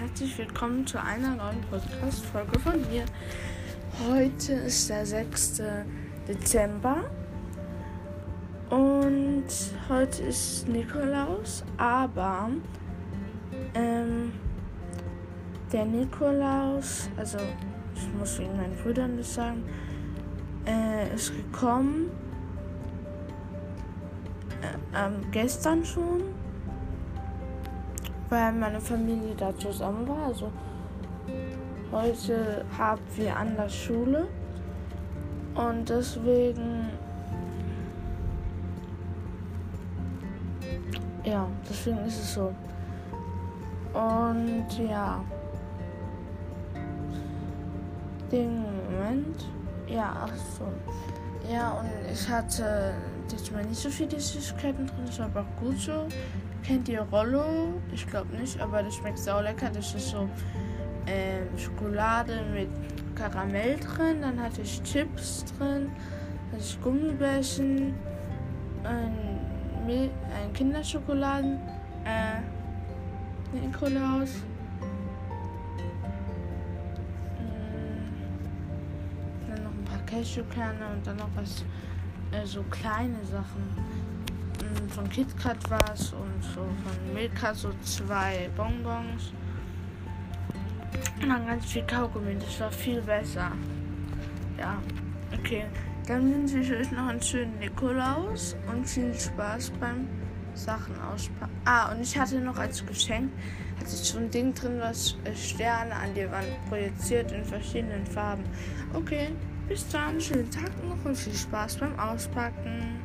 herzlich willkommen zu einer neuen Podcast-Folge von mir. Heute ist der 6. Dezember und heute ist Nikolaus, aber ähm, der Nikolaus, also ich muss wegen meinen Brüdern das sagen, äh, ist gekommen äh, ähm, gestern schon weil meine Familie da zusammen war. Also heute haben wir an der Schule und deswegen ja, deswegen ist es so. Und ja. Den Moment. Ja, ach so. Ja, und ich hatte diesmal nicht so viele Süßigkeiten drin, das war aber auch gut so. Kennt ihr Rollo? Ich glaube nicht, aber das schmeckt sau lecker. Das ist so ähm, Schokolade mit Karamell drin. Dann hatte ich Chips drin, hatte ich Gummibärchen, ein, ein Kinderschokoladen, äh, Nikolaus. Mm, dann noch ein paar Cashewkerne und dann noch was, äh, so kleine Sachen von KitKat was und so von Milka so zwei Bonbons. Und dann ganz viel Kaugummi. Das war viel besser. Ja, okay. Dann wünsche ich euch noch einen schönen Nikolaus und viel Spaß beim Sachen auspacken. Ah, und ich hatte noch als Geschenk, hatte ich so ein Ding drin, was Sterne an die Wand projiziert in verschiedenen Farben. Okay, bis dann, schönen Tag noch und viel Spaß beim Auspacken.